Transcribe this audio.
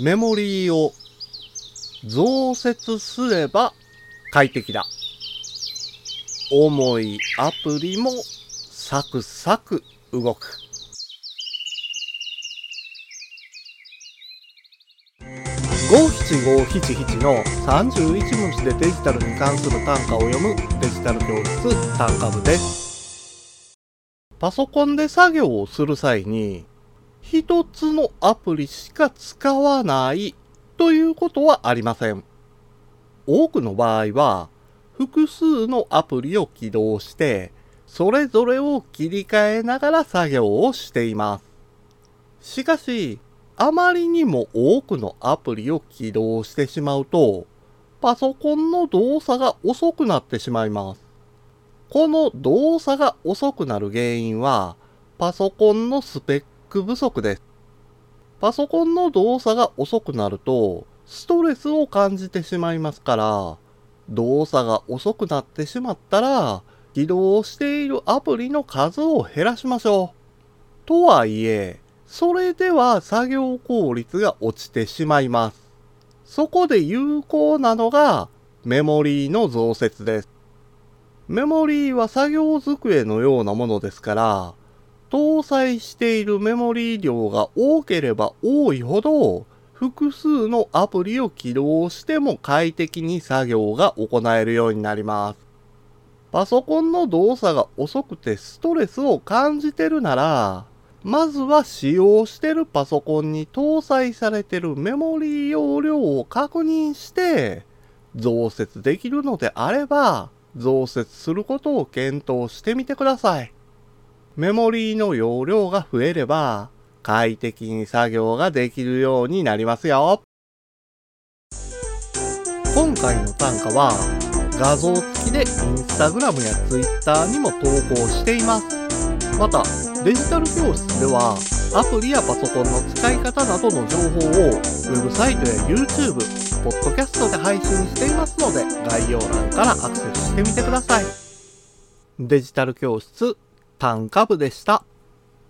メモリーを増設すれば快適だ。重いアプリもサクサク動く。五七五七七の31文字でデジタルに関する単価を読むデジタル教室単価部です。パソコンで作業をする際に一つのアプリしか使わないということはありません。多くの場合は複数のアプリを起動してそれぞれを切り替えながら作業をしています。しかし、あまりにも多くのアプリを起動してしまうと、パソコンの動作が遅くなってしまいます。この動作が遅くなる原因は、パソコンのスペッ不足です。パソコンの動作が遅くなると、ストレスを感じてしまいますから、動作が遅くなってしまったら、起動しているアプリの数を減らしましょう。とはいえ、それでは作業効率が落ちてしまいます。そこで有効なのがメモリーの増設です。メモリーは作業机のようなものですから、搭載しているメモリー量が多ければ多いほど、複数のアプリを起動しても快適に作業が行えるようになります。パソコンの動作が遅くてストレスを感じてるなら、まずは使用してるパソコンに搭載されてるメモリー容量を確認して、増設できるのであれば、増設することを検討してみてください。メモリーの容量が増えれば、快適に作業ができるようになりますよ。今回の単価は、画像付きでインスタグラムやツイッターにも投稿しています。また、デジタル教室では、アプリやパソコンの使い方などの情報を、ウェブサイトや YouTube、ポッドキャストで配信していますので、概要欄からアクセスしてみてください。デジタル教室、単価部でした。